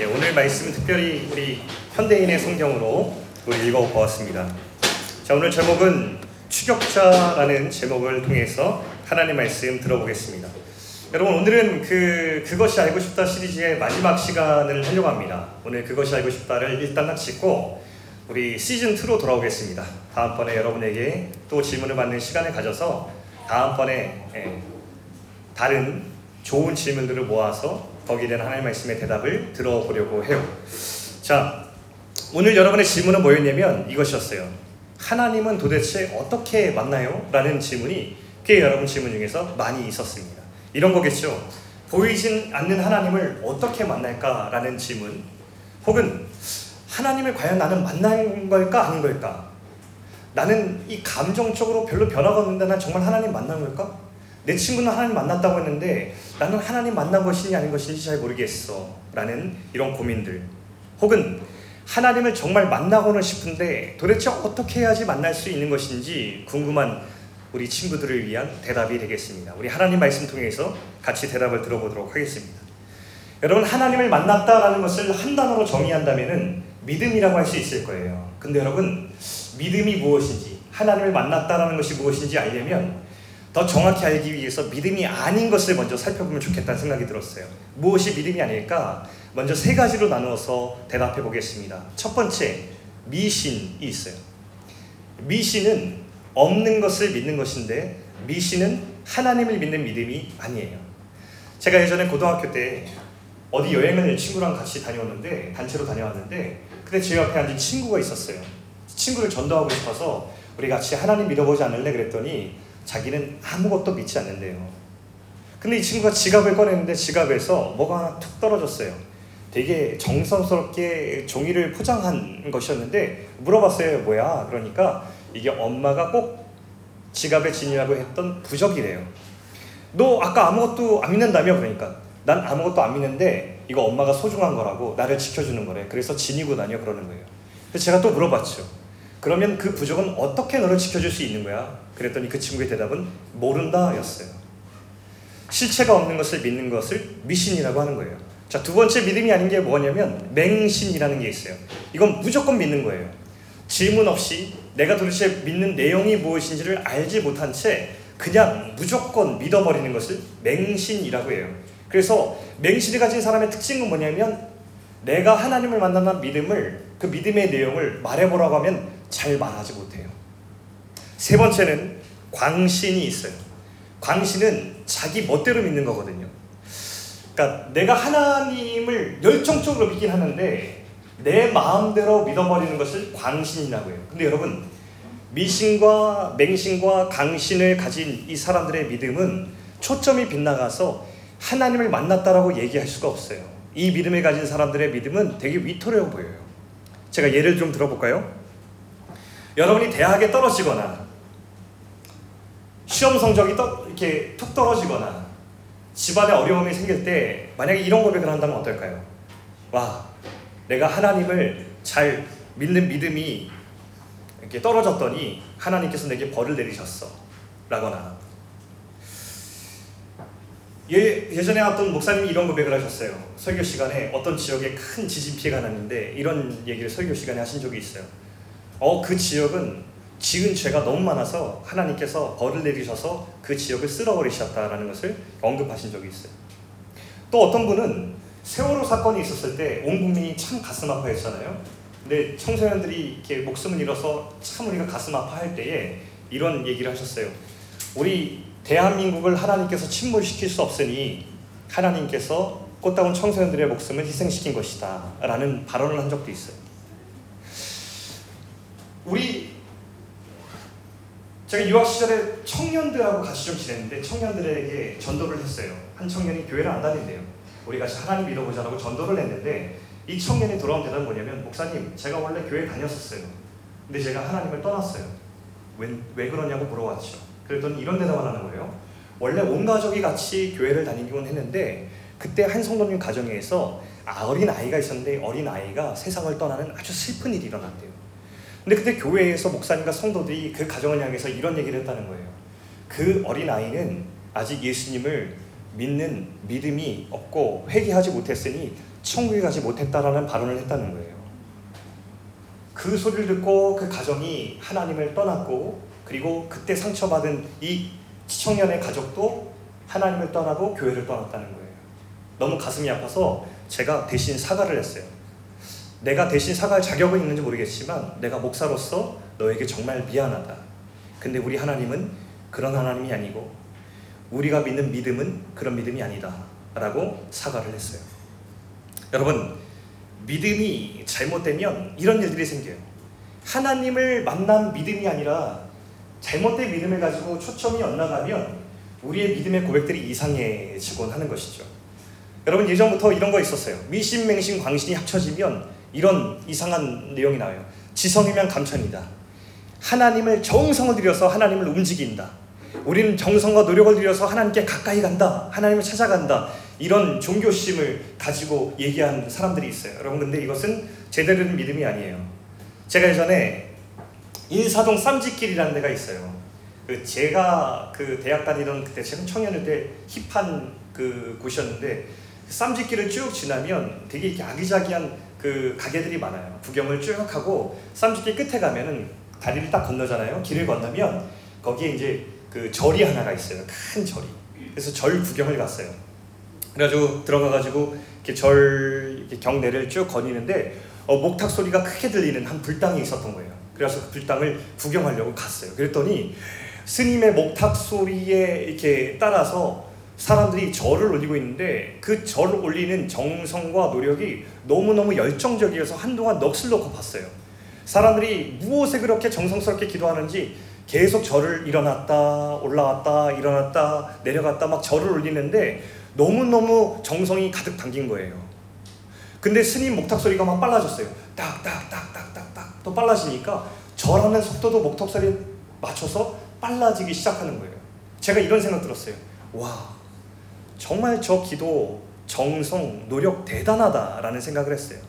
예, 오늘 말씀은 특별히 우리 현대인의 성경으로 우리 읽어보았습니다. 자, 오늘 제목은 추격자라는 제목을 통해서 하나님 말씀 들어보겠습니다. 여러분 오늘은 그 그것이 알고 싶다 시리즈의 마지막 시간을 하려고 합니다. 오늘 그것이 알고 싶다를 일단 마치고 우리 시즌 2로 돌아오겠습니다. 다음번에 여러분에게 또 질문을 받는 시간을 가져서 다음번에 예, 다른 좋은 질문들을 모아서 거기에 대한 하나님의 말씀의 대답을 들어보려고 해요. 자, 오늘 여러분의 질문은 뭐였냐면 이것이었어요. 하나님은 도대체 어떻게 만나요? 라는 질문이 꽤 여러분 질문 중에서 많이 있었습니다. 이런 거겠죠. 보이진 않는 하나님을 어떻게 만날까 라는 질문, 혹은 하나님을 과연 나는 만난 걸까 아닌 걸까? 나는 이 감정적으로 별로 변화가 없는데 난 정말 하나님 만난 걸까? 내 친구는 하나님 만났다고 했는데 나는 하나님 만난 것인지 아닌 것인지 잘 모르겠어. 라는 이런 고민들. 혹은 하나님을 정말 만나고는 싶은데 도대체 어떻게 해야지 만날 수 있는 것인지 궁금한 우리 친구들을 위한 대답이 되겠습니다. 우리 하나님 말씀 통해서 같이 대답을 들어보도록 하겠습니다. 여러분 하나님을 만났다라는 것을 한 단어로 정의한다면은 믿음이라고 할 수 있을 거예요. 근데 여러분 믿음이 무엇인지 하나님을 만났다라는 것이 무엇인지 알려면 더 정확히 알기 위해서 믿음이 아닌 것을 먼저 살펴보면 좋겠다는 생각이 들었어요. 무엇이 믿음이 아닐까? 먼저 세 가지로 나누어서 대답해 보겠습니다. 첫 번째, 미신이 있어요. 미신은 없는 것을 믿는 것인데 미신은 하나님을 믿는 믿음이 아니에요. 제가 예전에 고등학교 때 어디 여행을 친구랑 같이 다녀왔는데 단체로 다녀왔는데 근데 제 옆에 앉은 친구가 있었어요. 친구를 전도하고 싶어서 우리 같이 하나님 믿어보지 않을래 그랬더니 자기는 아무것도 믿지 않는데요. 근데 이 친구가 지갑을 꺼냈는데 지갑에서 뭐가 하나 툭 떨어졌어요. 되게 정성스럽게 종이를 포장한 것이었는데 물어봤어요. 뭐야? 그러니까 이게 엄마가 꼭 지갑에 지니라고 했던 부적이래요. 너 아까 아무것도 안 믿는다며? 그러니까 난 아무것도 안 믿는데 이거 엄마가 소중한 거라고 나를 지켜주는 거래. 그래서 지니고 다녀 그러는 거예요. 그래서 제가 또 물어봤죠. 그러면 그 부적은 어떻게 너를 지켜줄 수 있는 거야? 그랬더니 그 친구의 대답은 모른다 였어요. 실체가 없는 것을 믿는 것을 미신이라고 하는 거예요. 자, 두 번째 믿음이 아닌 게 뭐냐면 맹신이라는 게 있어요. 이건 무조건 믿는 거예요. 질문 없이 내가 도대체 믿는 내용이 무엇인지를 알지 못한 채 그냥 무조건 믿어버리는 것을 맹신이라고 해요. 그래서 맹신을 가진 사람의 특징은 뭐냐면 내가 하나님을 만나는 믿음을 그 믿음의 내용을 말해보라고 하면 잘 말하지 못해요. 세 번째는 광신이 있어요. 광신은 자기 멋대로 믿는 거거든요. 그러니까 내가 하나님을 열정적으로 믿긴 하는데 내 마음대로 믿어버리는 것을 광신이라고 해요. 근데 여러분 미신과 맹신과 강신을 가진 이 사람들의 믿음은 초점이 빗나가서 하나님을 만났다라고 얘기할 수가 없어요. 이 믿음을 가진 사람들의 믿음은 되게 위토려 보여요. 제가 예를 좀 들어볼까요? 여러분이 대학에 떨어지거나 시험 성적이 떠, 이렇게 툭 떨어지거나 집안에 어려움이 생길 때 만약에 이런 고백을 한다면 어떨까요? 와, 내가 하나님을 잘 믿는 믿음이 이렇게 떨어졌더니 하나님께서 내게 벌을 내리셨어. 라거나 예, 예전에 어떤 목사님이 이런 고백을 하셨어요. 설교 시간에 어떤 지역에 큰 지진 피해가 났는데 이런 얘기를 설교 시간에 하신 적이 있어요. 어, 그 지역은 지은 죄가 너무 많아서 하나님께서 벌을 내리셔서 그 지역을 쓸어버리셨다라는 것을 언급하신 적이 있어요. 또 어떤 분은 세월호 사건이 있었을 때 온 국민이 참 가슴 아파했잖아요. 근데 청소년들이 이렇게 목숨을 잃어서 참 우리가 가슴 아파할 때에 이런 얘기를 하셨어요. 우리 대한민국을 하나님께서 침몰시킬 수 없으니 하나님께서 꽃다운 청소년들의 목숨을 희생시킨 것이다. 라는 발언을 한 적도 있어요. 우리 제가 유학 시절에 청년들하고 같이 좀 지냈는데 청년들에게 전도를 했어요. 한 청년이 교회를 안 다닌대요. 우리 같이 하나님 믿어보자라고 전도를 했는데 이 청년이 돌아온 대답은 뭐냐면 목사님 제가 원래 교회 다녔었어요. 근데 제가 하나님을 떠났어요. 왜, 왜 그러냐고 물어봤죠. 그랬더니 이런 대답을 하는 거예요. 원래 온 가족이 같이 교회를 다니곤 했는데 그때 한 성도님 가정에서 어린 아이가 있었는데 어린 아이가 세상을 떠나는 아주 슬픈 일이 일어났대요. 근데 그때 교회에서 목사님과 성도들이 그 가정을 향해서 이런 얘기를 했다는 거예요. 그 어린 아이는 아직 예수님을 믿는 믿음이 없고 회개하지 못했으니 천국에 가지 못했다라는 발언을 했다는 거예요. 그 소리를 듣고 그 가정이 하나님을 떠났고 그리고 그때 상처받은 이 청년의 가족도 하나님을 떠나고 교회를 떠났다는 거예요. 너무 가슴이 아파서 제가 대신 사과를 했어요. 내가 대신 사과할 자격은 있는지 모르겠지만 내가 목사로서 너에게 정말 미안하다. 근데 우리 하나님은 그런 하나님이 아니고 우리가 믿는 믿음은 그런 믿음이 아니다. 라고 사과를 했어요. 여러분, 믿음이 잘못되면 이런 일들이 생겨요. 하나님을 만난 믿음이 아니라 잘못된 믿음을 가지고 초점이 엇나가면 우리의 믿음의 고백들이 이상해지곤 하는 것이죠. 여러분 예전부터 이런 거 있었어요. 미신, 맹신, 광신이 합쳐지면 이런 이상한 내용이 나와요. 지성이면 감천이다. 하나님을 정성을 들여서 하나님을 움직인다. 우리는 정성과 노력을 들여서 하나님께 가까이 간다. 하나님을 찾아간다. 이런 종교심을 가지고 얘기한 사람들이 있어요. 여러분 근데 이것은 제대로 된 믿음이 아니에요. 제가 예전에 인사동 쌈지길이라는 데가 있어요. 그 제가 그 대학 다니던 그때 지금 청년일 때 힙한 그 곳이었는데 그 쌈지길을 쭉 지나면 되게 이렇게 아기자기한 그 가게들이 많아요. 구경을 쭉 하고 쌈지길 끝에 가면은 다리를 딱 건너잖아요. 길을 건너면 거기에 이제 그 절이 하나가 있어요. 큰 절이. 그래서 절 구경을 갔어요. 그래가지고 들어가가지고 이렇게 절 이렇게 경내를 쭉 거니는데 어, 목탁 소리가 크게 들리는 한 불당이 있었던 거예요. 그래서 그 불당을 구경하려고 갔어요. 그랬더니 스님의 목탁 소리에 이렇게 따라서 사람들이 절을 올리고 있는데 그 절을 올리는 정성과 노력이 너무너무 열정적이어서 한동안 넋을 놓고 봤어요. 사람들이 무엇에 그렇게 정성스럽게 기도하는지 계속 절을 일어났다 올라왔다 일어났다 내려갔다 막 절을 올리는데 너무너무 정성이 가득 담긴 거예요. 근데 스님 목탁 소리가 막 빨라졌어요. 딱딱딱딱딱딱 또 빨라지니까 절하는 속도도 목탁 소리에 맞춰서 빨라지기 시작하는 거예요. 제가 이런 생각 들었어요. 와, 정말 저 기도 정성 노력 대단하다라는 생각을 했어요.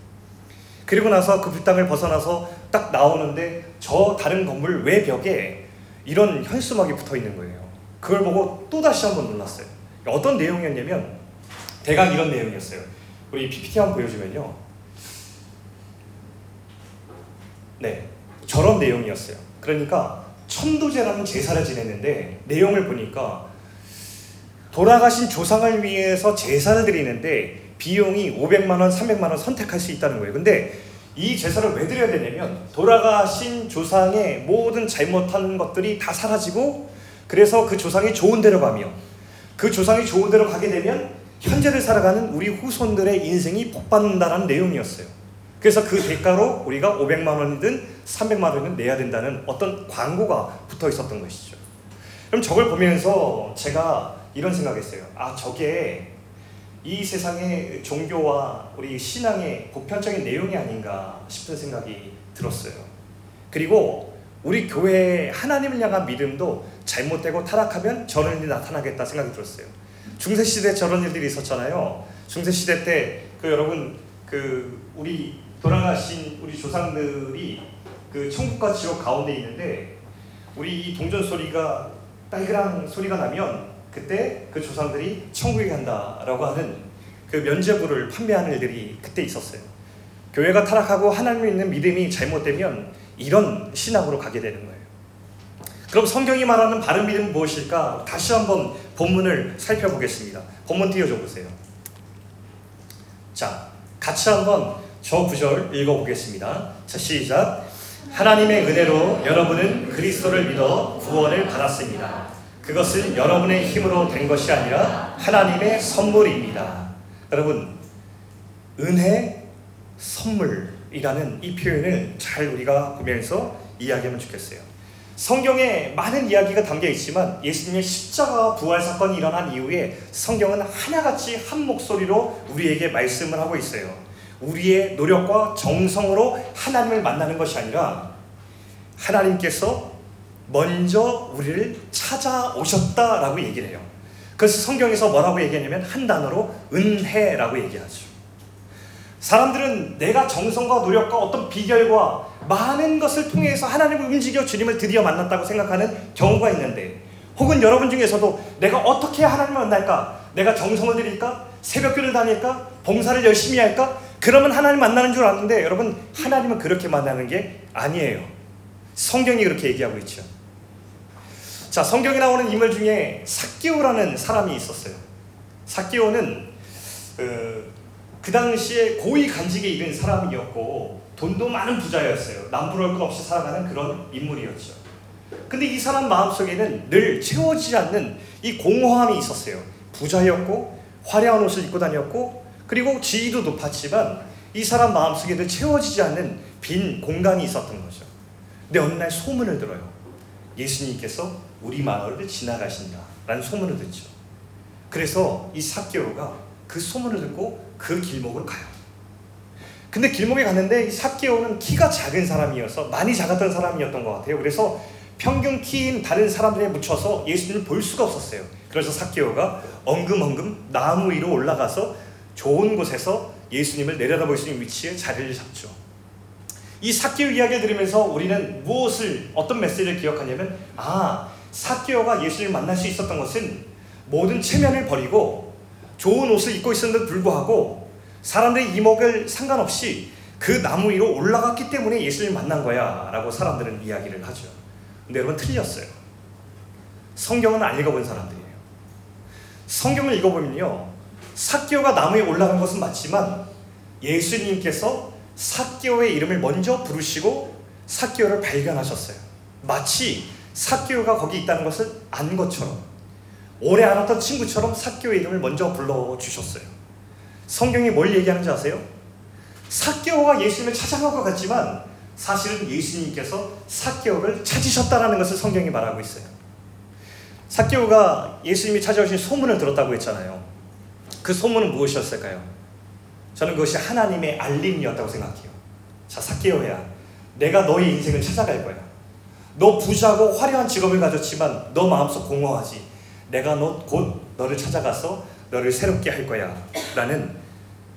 그리고 나서 그 불당을 벗어나서 딱 나오는데 저 다른 건물 외벽에 이런 현수막이 붙어 있는 거예요. 그걸 보고 또 다시 한번 놀랐어요. 어떤 내용이었냐면 대강 이런 내용이었어요. 우리 PPT 한번 보여주면요. 네, 저런 내용이었어요. 그러니까 천도제라는 제사를 지냈는데 내용을 보니까 돌아가신 조상을 위해서 제사를 드리는데 비용이 500만 원, 300만 원 선택할 수 있다는 거예요. 근데 이 제사를 왜 드려야 되냐면 돌아가신 조상의 모든 잘못한 것들이 다 사라지고 그래서 그 조상이 좋은 데로 가며 그 조상이 좋은 데로 가게 되면 현재를 살아가는 우리 후손들의 인생이 복받는다는 내용이었어요. 그래서 그 대가로 우리가 500만 원이든 300만 원이든 내야 된다는 어떤 광고가 붙어 있었던 것이죠. 그럼 저걸 보면서 제가 이런 생각했어요. 아, 저게 이 세상의 종교와 우리 신앙의 보편적인 내용이 아닌가 싶은 생각이 들었어요. 그리고 우리 교회의 하나님을 향한 믿음도 잘못되고 타락하면 저런 일이 나타나겠다 생각이 들었어요. 중세 시대 저런 일들이 있었잖아요. 중세 시대 때 그 여러분 그 우리 돌아가신 우리 조상들이 그 천국과 지옥 가운데 있는데 우리 이 동전 소리가 딸그랑 소리가 나면 그때 그 조상들이 천국에 간다라고 하는 그 면죄부를 판매하는 일들이 그때 있었어요. 교회가 타락하고 하나님을 믿는 믿음이 잘못되면 이런 신앙으로 가게 되는 거예요. 그럼 성경이 말하는 바른 믿음은 무엇일까? 다시 한번 본문을 살펴보겠습니다. 본문 띄워줘 보세요. 자, 같이 한번 저 구절 읽어보겠습니다. 자, 시작. 하나님의 은혜로 여러분은 그리스도를 믿어 구원을 받았습니다. 그것은 여러분의 힘으로 된 것이 아니라 하나님의 선물입니다. 여러분, 은혜, 선물이라는 이 표현을 잘 우리가 보면서 이야기하면 좋겠어요. 성경에 많은 이야기가 담겨 있지만 예수님의 십자가 부활 사건이 일어난 이후에 성경은 하나같이 한 목소리로 우리에게 말씀을 하고 있어요. 우리의 노력과 정성으로 하나님을 만나는 것이 아니라 하나님께서 먼저 우리를 찾아오셨다라고 얘기를 해요. 그래서 성경에서 뭐라고 얘기하냐면 한 단어로 은혜라고 얘기하죠. 사람들은 내가 정성과 노력과 어떤 비결과 많은 것을 통해서 하나님을 움직여 주님을 드디어 만났다고 생각하는 경우가 있는데 혹은 여러분 중에서도 내가 어떻게 하나님을 만날까? 내가 정성을 들일까? 새벽교를 다닐까? 봉사를 열심히 할까? 그러면 하나님 만나는 줄 아는데 여러분 하나님은 그렇게 만나는 게 아니에요. 성경이 그렇게 얘기하고 있죠. 자, 성경에 나오는 인물 중에 삭개오라는 사람이 있었어요. 삭개오는 그, 그 당시에 고위 간직에 이른 사람이었고 돈도 많은 부자였어요. 남부러울 것 없이 살아가는 그런 인물이었죠. 근데 이 사람 마음속에는 늘 채워지지 않는 이 공허함이 있었어요. 부자였고 화려한 옷을 입고 다녔고 그리고 지위도 높았지만 이 사람 마음속에 늘 채워지지 않는 빈 공간이 있었던 거죠. 근데 어느 날 소문을 들어요. 예수님께서 우리 마을을 지나가신다라는 소문을 듣죠. 그래서 이 삭개오가 그 소문을 듣고 그 길목을 가요. 근데 길목에 갔는데 이 삭개오는 키가 작은 사람이어서 많이 작았던 사람이었던 것 같아요. 그래서 평균 키인 다른 사람들에 묻혀서 예수님을 볼 수가 없었어요. 그래서 삭개오가 엉금엉금 나무 위로 올라가서 좋은 곳에서 예수님을 내려다볼 수 있는 위치에 자리를 잡죠. 이 삭개오 이야기를 들으면서 우리는 무엇을 어떤 메시지를 기억하냐면 아 삭개오가 예수님을 만날 수 있었던 것은 모든 체면을 버리고 좋은 옷을 입고 있었는데 불구하고 사람들의 이목을 상관없이 그 나무 위로 올라갔기 때문에 예수님을 만난 거야 라고 사람들은 이야기를 하죠. 근데 여러분 틀렸어요. 성경은 안 읽어본 사람들이에요. 성경을 읽어보면요. 삭개오가 나무에 올라간 것은 맞지만 예수님께서 삭개오의 이름을 먼저 부르시고 삭개오를 발견하셨어요. 마치 삭개오가 거기 있다는 것을 안 것처럼 오래 알았던 친구처럼 삭개오의 이름을 먼저 불러주셨어요. 성경이 뭘 얘기하는지 아세요? 삭개오가 예수님을 찾아간 것 같지만 사실은 예수님께서 삭개오를 찾으셨다라는 것을 성경이 말하고 있어요. 삭개오가 예수님이 찾아오신 소문을 들었다고 했잖아요. 그 소문은 무엇이었을까요? 저는 그것이 하나님의 알림이었다고 생각해요. 자, 삭개오야, 내가 너의 인생을 찾아갈 거야. 너 부자고 화려한 직업을 가졌지만 너 마음속 공허하지. 내가 너 곧 너를 찾아가서 너를 새롭게 할 거야. 라는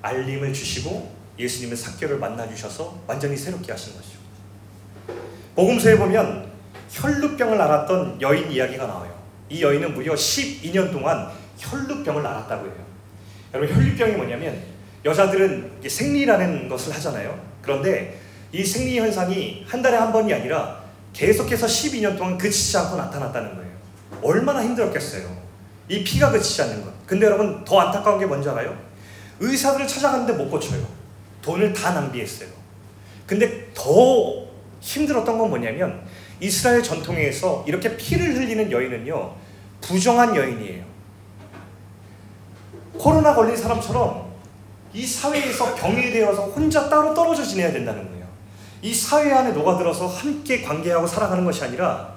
알림을 주시고 예수님은 삭개오를 만나 주셔서 완전히 새롭게 하신 거죠. 복음서에 보면 혈루병을 앓았던 여인 이야기가 나와요. 이 여인은 무려 12년 동안 혈루병을 앓았다고 해요. 여러분 혈루병이 뭐냐면 여자들은 생리라는 것을 하잖아요. 그런데 이 생리 현상이 한 달에 한 번이 아니라 계속해서 12년 동안 그치지 않고 나타났다는 거예요. 얼마나 힘들었겠어요. 이 피가 그치지 않는 것. 근데 여러분 더 안타까운 게 뭔지 알아요? 의사들을 찾아갔는데 못 고쳐요. 돈을 다 낭비했어요. 근데 더 힘들었던 건 뭐냐면 이스라엘 전통에서 이렇게 피를 흘리는 여인은요 부정한 여인이에요. 코로나 걸린 사람처럼 이 사회에서 병이 되어서 혼자 따로 떨어져 지내야 된다는 거예요. 이 사회 안에 녹아들어서 함께 관계하고 살아가는 것이 아니라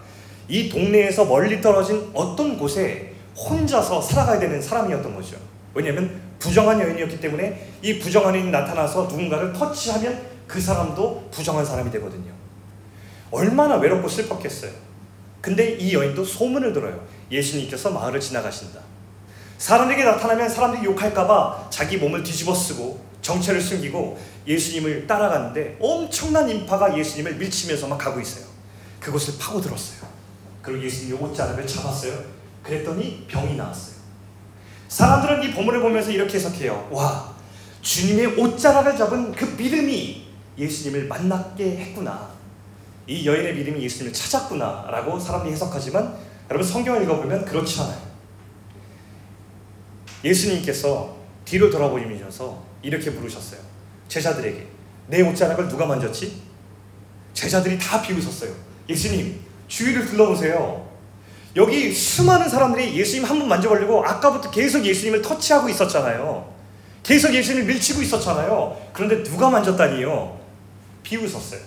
이 동네에서 멀리 떨어진 어떤 곳에 혼자서 살아가야 되는 사람이었던 거죠. 왜냐하면 부정한 여인이었기 때문에 이 부정한 여인이 나타나서 누군가를 터치하면 그 사람도 부정한 사람이 되거든요. 얼마나 외롭고 슬펐겠어요. 근데 이 여인도 소문을 들어요. 예수님께서 마을을 지나가신다. 사람에게 나타나면 사람들이 욕할까봐 자기 몸을 뒤집어 쓰고 정체를 숨기고 예수님을 따라가는데 엄청난 인파가 예수님을 밀치면서 막 가고 있어요. 그것을 파고들었어요. 그리고 예수님이 옷자락을 잡았어요. 그랬더니 병이 나왔어요. 사람들은 이 본문을 보면서 이렇게 해석해요. 와, 주님의 옷자락을 잡은 그 믿음이 예수님을 만났게 했구나. 이 여인의 믿음이 예수님을 찾았구나. 라고 사람들이 해석하지만 여러분 성경을 읽어보면 그렇지 않아요. 예수님께서 뒤로 돌아보시면서 이렇게 부르셨어요. 제자들에게 내 옷자락을 누가 만졌지? 제자들이 다 비웃었어요. 예수님 주위를 둘러보세요. 여기 수많은 사람들이 예수님 한 번 만져보려고 아까부터 계속 예수님을 터치하고 있었잖아요. 계속 예수님을 밀치고 있었잖아요. 그런데 누가 만졌다니요? 비웃었어요.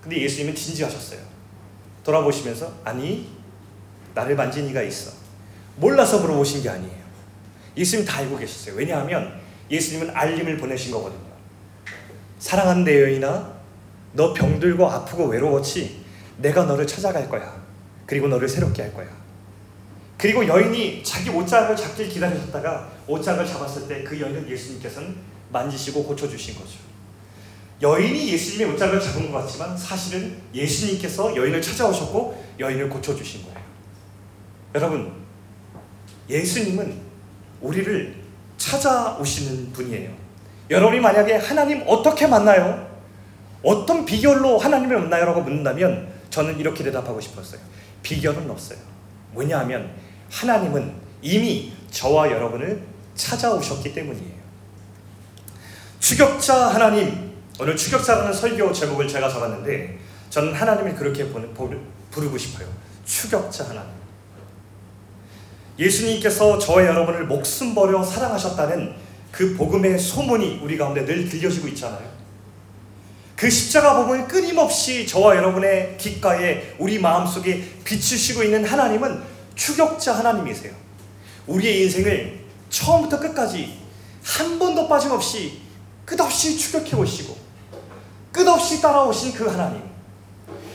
근데 예수님은 진지하셨어요. 돌아보시면서 아니 나를 만진 이가 있어. 몰라서 물어보신 게 아니에요. 예수님 다 알고 계셨어요. 왜냐하면 예수님은 알림을 보내신 거거든요. 사랑하는 내 여인아, 너 병들고 아프고 외로웠지? 내가 너를 찾아갈 거야. 그리고 너를 새롭게 할 거야. 그리고 여인이 자기 옷장을 잡길 기다리셨다가 옷장을 잡았을 때 그 여인을 예수님께서는 만지시고 고쳐주신 거죠. 여인이 예수님의 옷장을 잡은 것 같지만 사실은 예수님께서 여인을 찾아오셨고 여인을 고쳐주신 거예요. 여러분, 예수님은 우리를 찾아오시는 분이에요. 여러분이 만약에 하나님 어떻게 만나요? 어떤 비결로 하나님을 만나요? 라고 묻는다면 저는 이렇게 대답하고 싶었어요. 비결은 없어요. 왜냐하면 하나님은 이미 저와 여러분을 찾아오셨기 때문이에요. 추격자 하나님, 오늘 추격자라는 설교 제목을 제가 적었는데 저는 하나님을 그렇게 부르고 싶어요. 추격자 하나님. 예수님께서 저와 여러분을 목숨 버려 사랑하셨다는 그 복음의 소문이 우리 가운데 늘 들려지고 있잖아요. 그 십자가 복음을 끊임없이 저와 여러분의 귓가에 우리 마음속에 비추시고 있는 하나님은 추격자 하나님이세요. 우리의 인생을 처음부터 끝까지 한 번도 빠짐없이 끝없이 추격해 오시고 끝없이 따라오신 그 하나님.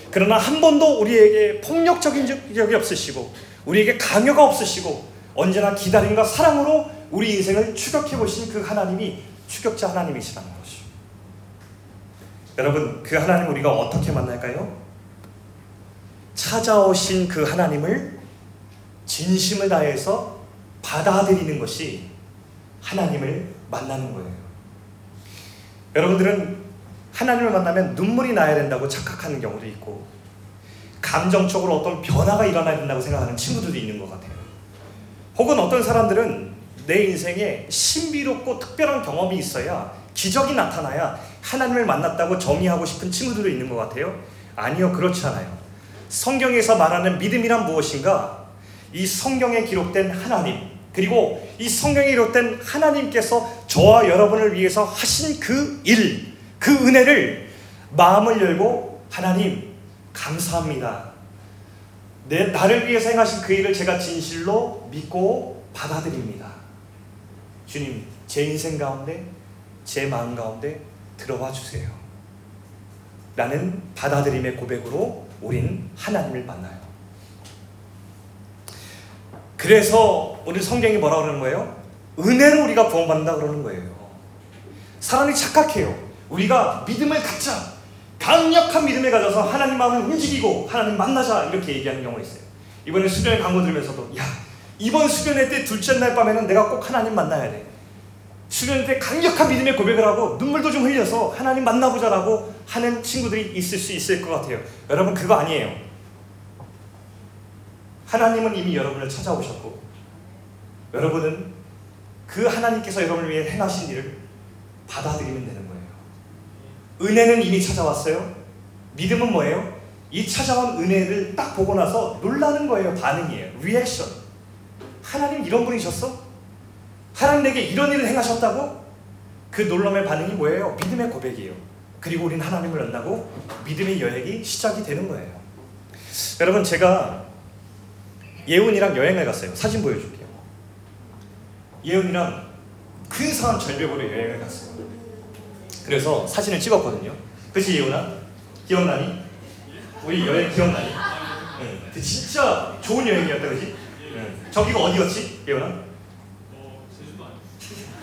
그러나 한 번도 우리에게 폭력적인 적이 없으시고 우리에게 강요가 없으시고 언제나 기다림과 사랑으로 우리 인생을 추격해 보신 그 하나님이 추격자 하나님이시라는 것이죠. 여러분 그 하나님 우리가 어떻게 만날까요? 찾아오신 그 하나님을 진심을 다해서 받아들이는 것이 하나님을 만나는 거예요. 여러분들은 하나님을 만나면 눈물이 나야 된다고 착각하는 경우도 있고 감정적으로 어떤 변화가 일어나야 된다고 생각하는 친구들도 있는 것 같아요. 혹은 어떤 사람들은 내 인생에 신비롭고 특별한 경험이 있어야 기적이 나타나야 하나님을 만났다고 정의하고 싶은 친구들도 있는 것 같아요. 아니요, 그렇지 않아요. 성경에서 말하는 믿음이란 무엇인가? 이 성경에 기록된 하나님, 그리고 이 성경에 기록된 하나님께서 저와 여러분을 위해서 하신 그 일, 그 은혜를 마음을 열고 하나님 감사합니다. 내 나를 위해서 행하신 그 일을 제가 진실로 믿고 받아들입니다. 주님, 제 인생 가운데, 제 마음 가운데 들어와 주세요. 라는 받아들임의 고백으로 우린 하나님을 만나요. 그래서 오늘 성경이 뭐라 그러는 거예요? 은혜로 우리가 구원받는다 그러는 거예요. 사람이 착각해요. 우리가 믿음을 갖자. 강력한 믿음을 가져서 하나님 마음을 움직이고 하나님 만나자 이렇게 얘기하는 경우가 있어요. 이번에 수련회 광고 들으면서도 야 이번 수련회 때 둘째 날 밤에는 내가 꼭 하나님 만나야 돼. 수련회 때 강력한 믿음의 고백을 하고 눈물도 좀 흘려서 하나님 만나보자라고 하는 친구들이 있을 수 있을 것 같아요. 여러분 그거 아니에요. 하나님은 이미 여러분을 찾아오셨고 여러분은 그 하나님께서 여러분을 위해 행하신 일을 받아들이면 되는. 은혜는 이미 찾아왔어요. 믿음은 뭐예요? 이 찾아온 은혜를 딱 보고 나서 놀라는 거예요. 반응이에요. 리액션. 하나님 이런 분이셨어? 하나님 내게 이런 일을 행하셨다고? 그 놀람의 반응이 뭐예요? 믿음의 고백이에요. 그리고 우리는 하나님을 만나고 믿음의 여행이 시작이 되는 거예요. 여러분 제가 예훈이랑 여행을 갔어요. 사진 보여줄게요. 예훈이랑 근사한 절벽으로 여행을 갔어요. 그래서 사진을 찍었거든요. 그치 예훈아? 기억나니? 우리 여행 기억나니? 응. 그 진짜 좋은 여행이었다 그지? 응. 저기가 어디였지? 예훈아?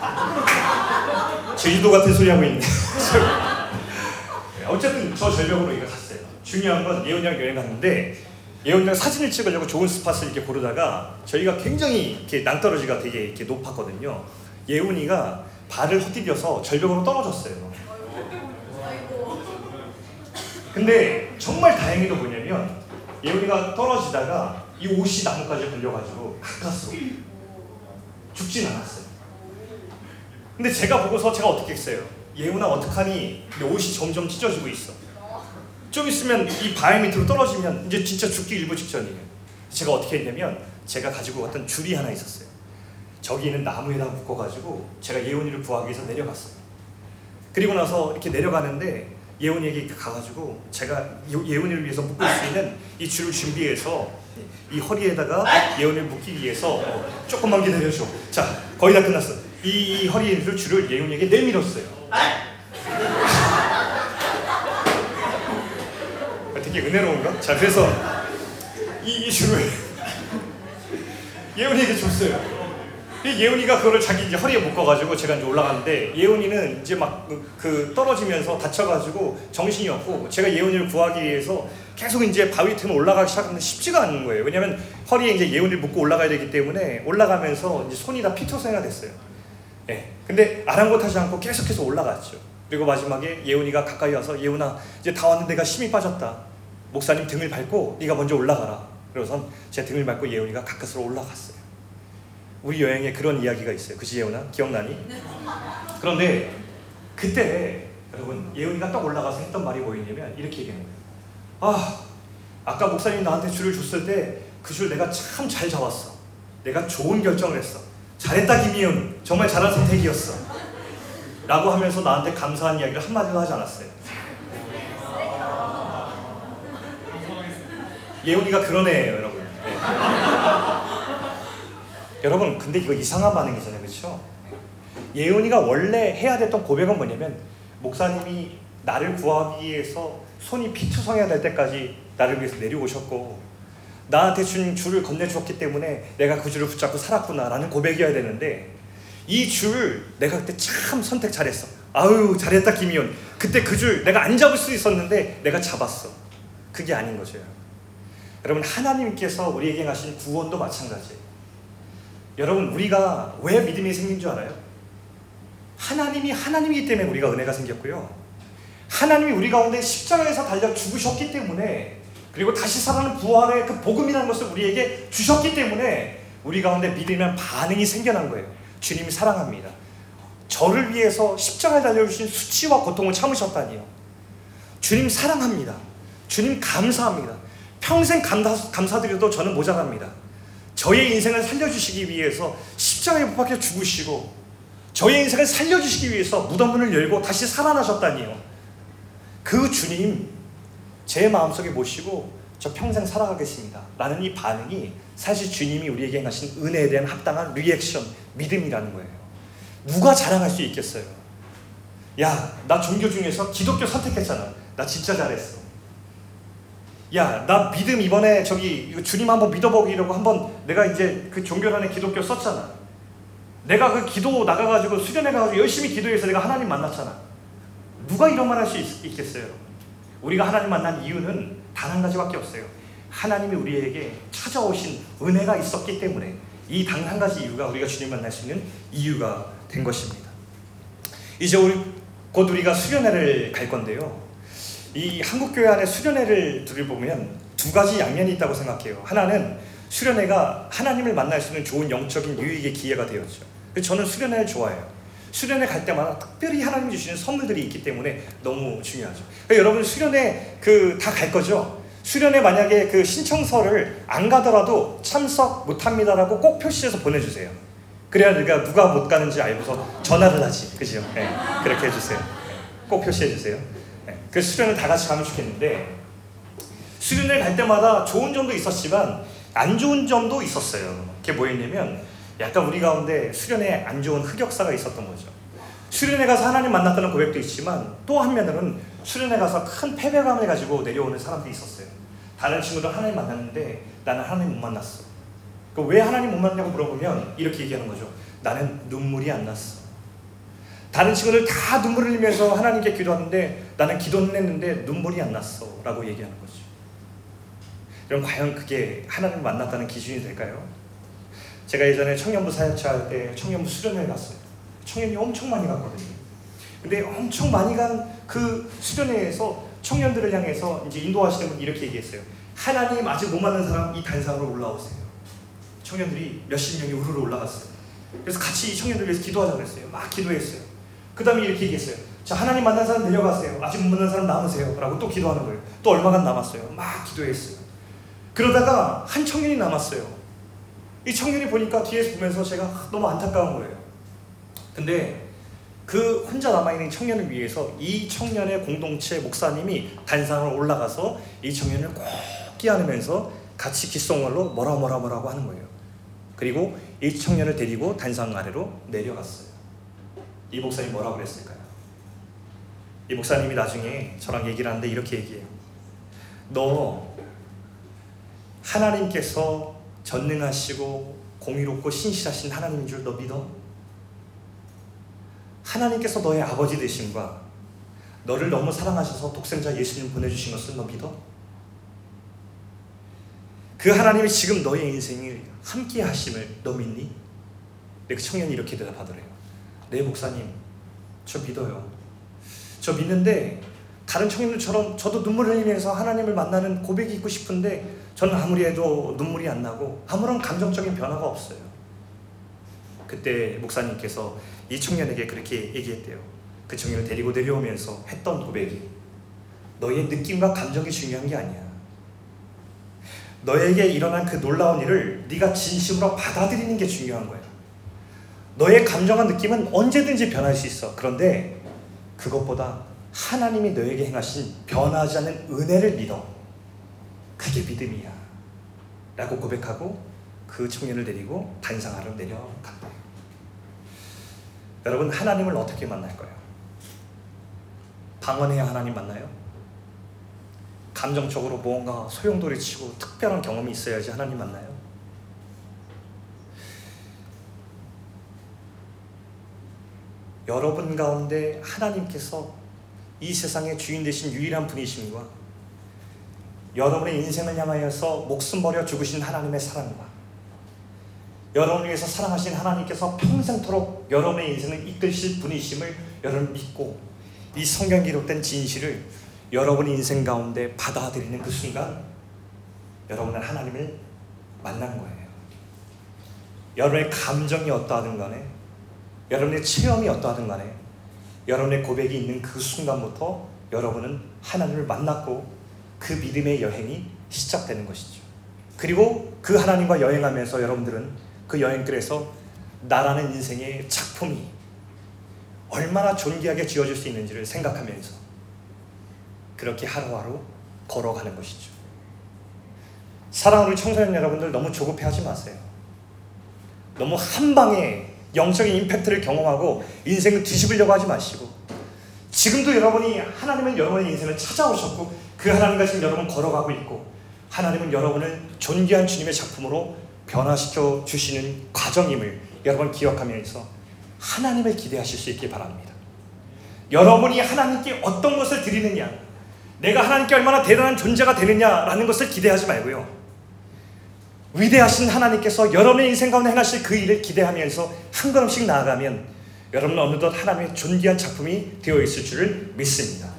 제주도 같은 소리 하고 있네. 어쨌든 저 절벽으로 이거 갔어요. 중요한 건 예훈이랑 여행 갔는데 예언장 사진을 찍으려고 좋은 스팟을 이렇게 고르다가 저희가 굉장히 이렇게 낭떠러지가 되게 이렇게 높았거든요. 예훈이가 발을 헛디뎌서 절벽으로 떨어졌어요. 근데 정말 다행히도 뭐냐면 예훈이가 떨어지다가 이 옷이 나뭇가지에 걸려가지고 가깝어 죽진 않았어요. 근데 제가 보고서 제가 어떻게 했어요? 예훈아 어떡하니? 내 옷이 점점 찢어지고 있어. 좀 있으면 이 바위 밑으로 떨어지면 이제 진짜 죽기 일부 직전이에요. 제가 어떻게 했냐면 제가 가지고 갔던 줄이 하나 있었어요. 저기 있는 나무에다 묶어가지고 제가 예원이를 구하기 위해서 내려갔어요. 그리고 나서 이렇게 내려가는데 예원이에게 가가지고 제가 예원이를 위해서 묶을 수 있는 이 줄을 준비해서 이 허리에다가 예원이를 묶기 위해서 어, 조금만 기다려줘. 자 거의 다 끝났어. 이, 이 허리에 줄을 예원이에게 내밀었어요. 되게 은혜로운가? 자 그래서 이, 이 줄을 예훈이에게 줬어요. 예훈이가 그거를 자기 이제 허리에 묶어가지고 제가 이제 올라갔는데 예훈이는 이제 막그 그 떨어지면서 다쳐가지고 정신이 없고 제가 예훈이를 구하기 위해서 계속 이제 바위 틈을 올라가기 시작하는데 쉽지가 않은 거예요. 왜냐하면 허리에 이제 예훈이를 묶고 올라가야 되기 때문에 올라가면서 이제 손이 다 피토성이가 됐어요. 예. 근데 아랑곳하지 않고 계속해서 올라갔죠. 그리고 마지막에 예훈이가 가까이 와서 예훈아 이제 다 왔는데 내가 힘이 빠졌다. 목사님 등을 밟고 네가 먼저 올라가라. 그래서 제 등을 밟고 예훈이가 가까스로 올라갔어요. 우리 여행에 그런 이야기가 있어요. 그지 예훈아? 기억나니? 그런데 그때 여러분 예훈이가 딱 올라가서 했던 말이 뭐였냐면 이렇게 얘기하는 거예요. 아 아까 목사님 나한테 줄을 줬을 때 그 줄 내가 참 잘 잡았어. 내가 좋은 결정을 했어. 잘했다 김희은. 정말 잘한 선택이었어. 라고 하면서 나한테 감사한 이야기를 한마디도 하지 않았어요. 예훈이가 그런 애예요, 여러분. 네. 여러분, 근데 이거 이상한 반응이잖아요, 그렇죠? 예훈이가 원래 해야 됐던 고백은 뭐냐면 목사님이 나를 구하기 위해서 손이 피투성해야 될 때까지 나를 위해서 내려오셨고 나한테 준 줄을 건네주었기 때문에 내가 그 줄을 붙잡고 살았구나라는 고백이어야 되는데 이 줄 내가 그때 참 선택 잘했어. 아유 잘했다 김희연. 그때 그 줄 내가 안 잡을 수 있었는데 내가 잡았어. 그게 아닌 거죠. 여러분 하나님께서 우리에게 하신 구원도 마찬가지예요. 여러분 우리가 왜 믿음이 생긴 줄 알아요? 하나님이 하나님이기 때문에 우리가 은혜가 생겼고요. 하나님이 우리 가운데 십자가에서 달려 죽으셨기 때문에 그리고 다시 살아나는 부활의 그 복음이라는 것을 우리에게 주셨기 때문에 우리 가운데 믿음이란 반응이 생겨난 거예요. 주님이 사랑합니다. 저를 위해서 십자가에 달려주신 수치와 고통을 참으셨다니요. 주님 사랑합니다. 주님 감사합니다. 평생 감사, 감사드려도 저는 모자랍니다. 저의 인생을 살려주시기 위해서 십자가에 못 박혀 죽으시고 저의 인생을 살려주시기 위해서 무덤문을 열고 다시 살아나셨다니요. 그 주님 제 마음속에 모시고 저 평생 살아가겠습니다. 라는 이 반응이 사실 주님이 우리에게 행하신 은혜에 대한 합당한 리액션, 믿음이라는 거예요. 누가 자랑할 수 있겠어요? 야, 나 종교 중에서 기독교 선택했잖아. 나 진짜 잘했어. 야, 나 믿음 이번에 저기 주님 한번 믿어보기라고 한번 내가 이제 그 종교란에 기독교 썼잖아. 내가 그 기도 나가가지고 수련해가지고 열심히 기도해서 내가 하나님 만났잖아. 누가 이런 말 할 수 있겠어요? 우리가 하나님 만난 이유는 단 한 가지밖에 없어요. 하나님이 우리에게 찾아오신 은혜가 있었기 때문에 이 단 한 가지 이유가 우리가 주님 만날 수 있는 이유가 된 것입니다. 이제 우리 곧 우리가 수련회를 갈 건데요. 이 한국 교회 안에 수련회를 들어보면 두 가지 양면이 있다고 생각해요. 하나는 수련회가 하나님을 만날 수 있는 좋은 영적인 유익의 기회가 되었죠. 저는 수련회를 좋아해요. 수련회 갈 때마다 특별히 하나님 주시는 선물들이 있기 때문에 너무 중요하죠. 그러니까 여러분 수련회 그 다 갈 거죠? 수련회 만약에 그 신청서를 안 가더라도 참석 못 합니다라고 꼭 표시해서 보내주세요. 그래야 우리가 누가 못 가는지 알고서 전화를 하지, 그죠? 네, 그렇게 해주세요. 꼭 표시해 주세요. 네, 그 수련을 다 같이 가면 좋겠는데 수련회 갈 때마다 좋은 점도 있었지만 안 좋은 점도 있었어요. 그게 뭐였냐면 약간 우리 가운데 수련회 안 좋은 흑역사가 있었던 거죠. 수련회 가서 하나님 만났다는 고백도 있지만 또 한면으로는 수련회 가서 큰 패배감을 가지고 내려오는 사람들이 있었어요. 다른 친구들 하나님 만났는데 나는 하나님 못 만났어. 왜 하나님 못 만났냐고 물어보면 이렇게 얘기하는 거죠. 나는 눈물이 안 났어. 다른 친구들 다 눈물을 흘리면서 하나님께 기도하는데 나는 기도는 했는데 눈물이 안 났어. 라고 얘기하는 거죠. 그럼 과연 그게 하나님 만났다는 기준이 될까요? 제가 예전에 청년부 사역차 할 때 청년부 수련회 갔어요. 청년이 엄청 많이 갔거든요. 근데 엄청 많이 간 그 수련회에서 청년들을 향해서 이제 인도하시는 분 이렇게 얘기했어요. 하나님 아직 못 만난 사람 이 단상으로 올라오세요. 청년들이 몇십 명이 우르르 올라갔어요. 그래서 같이 이 청년들 위해서 기도하자고 했어요. 막 기도했어요. 그 다음에 이렇게 얘기했어요. 자, 하나님 만난 사람 내려가세요. 아직 못 만난 사람 남으세요. 라고 또 기도하는 거예요. 또 얼마간 남았어요. 막 기도했어요. 그러다가 한 청년이 남았어요. 이 청년이 보니까 뒤에서 보면서 제가 너무 안타까운 거예요. 근데 그 혼자 남아있는 청년을 위해서 이 청년의 공동체 목사님이 단상으로 올라가서 이 청년을 꼭 끼안으면서 같이 귓속말로 뭐라 뭐라 뭐라고 하는 거예요. 그리고 이 청년을 데리고 단상 아래로 내려갔어요. 이 목사님 뭐라고 그랬을까요? 이 목사님이 나중에 저랑 얘기를 하는데 이렇게 얘기해요. 너 하나님께서 전능하시고 공의롭고 신실하신 하나님인 줄 너 믿어? 하나님께서 너의 아버지 되심과 너를 너무 사랑하셔서 독생자 예수님 보내주신 것을 너 믿어? 그 하나님이 지금 너의 인생을 함께 하심을 너 믿니? 그 청년이 이렇게 대답하더래요. 네 목사님 저 믿어요. 저 믿는데 다른 청년들처럼 저도 눈물 흘리면서 하나님을 만나는 고백이 있고 싶은데 저는 아무리 해도 눈물이 안 나고 아무런 감정적인 변화가 없어요. 그때 목사님께서 이 청년에게 그렇게 얘기했대요. 그 청년을 데리고 내려오면서 했던 고백이 너의 느낌과 감정이 중요한 게 아니야. 너에게 일어난 그 놀라운 일을 네가 진심으로 받아들이는 게 중요한 거야. 너의 감정과 느낌은 언제든지 변할 수 있어. 그런데 그것보다 하나님이 너에게 행하신 변하지 않는 은혜를 믿어. 그게 믿음이야. 라고 고백하고 그 청년을 데리고 단상하러 내려간다. 여러분, 하나님을 어떻게 만날까요? 방언해야 하나님 만나요? 감정적으로 무언가 소용돌이 치고 특별한 경험이 있어야지 하나님 만나요? 여러분 가운데 하나님께서 이 세상의 주인 되신 유일한 분이심과 여러분의 인생을 향하여서 목숨 버려 죽으신 하나님의 사랑과 여러분을 위해서 사랑하신 하나님께서 평생토록 여러분의 인생을 이끌실 분이심을 여러분 믿고 이 성경 기록된 진실을 여러분의 인생 가운데 받아들이는 그 순간 여러분은 하나님을 만난 거예요. 여러분의 감정이 어떠하든 간에 여러분의 체험이 어떠하든 간에 여러분의 고백이 있는 그 순간부터 여러분은 하나님을 만났고 그 믿음의 여행이 시작되는 것이죠. 그리고 그 하나님과 여행하면서 여러분들은 그 여행길에서 나라는 인생의 작품이 얼마나 존귀하게 지어질 수 있는지를 생각하면서 그렇게 하루하루 걸어가는 것이죠. 사랑하는 청소년 여러분들 너무 조급해하지 마세요. 너무 한 방에 영적인 임팩트를 경험하고 인생을 뒤집으려고 하지 마시고 지금도 여러분이 하나님은 여러분의 인생을 찾아오셨고 그 하나님과 지금 여러분 걸어가고 있고 하나님은 여러분을 존귀한 주님의 작품으로 변화시켜 주시는 과정임을 여러분 기억하면서 하나님을 기대하실 수 있길 바랍니다. 여러분이 하나님께 어떤 것을 드리느냐, 내가 하나님께 얼마나 대단한 존재가 되느냐라는 것을 기대하지 말고요. 위대하신 하나님께서 여러분의 인생 가운데 행하실 그 일을 기대하면서 한 걸음씩 나아가면 여러분은 어느덧 하나님의 존귀한 작품이 되어 있을 줄을 믿습니다.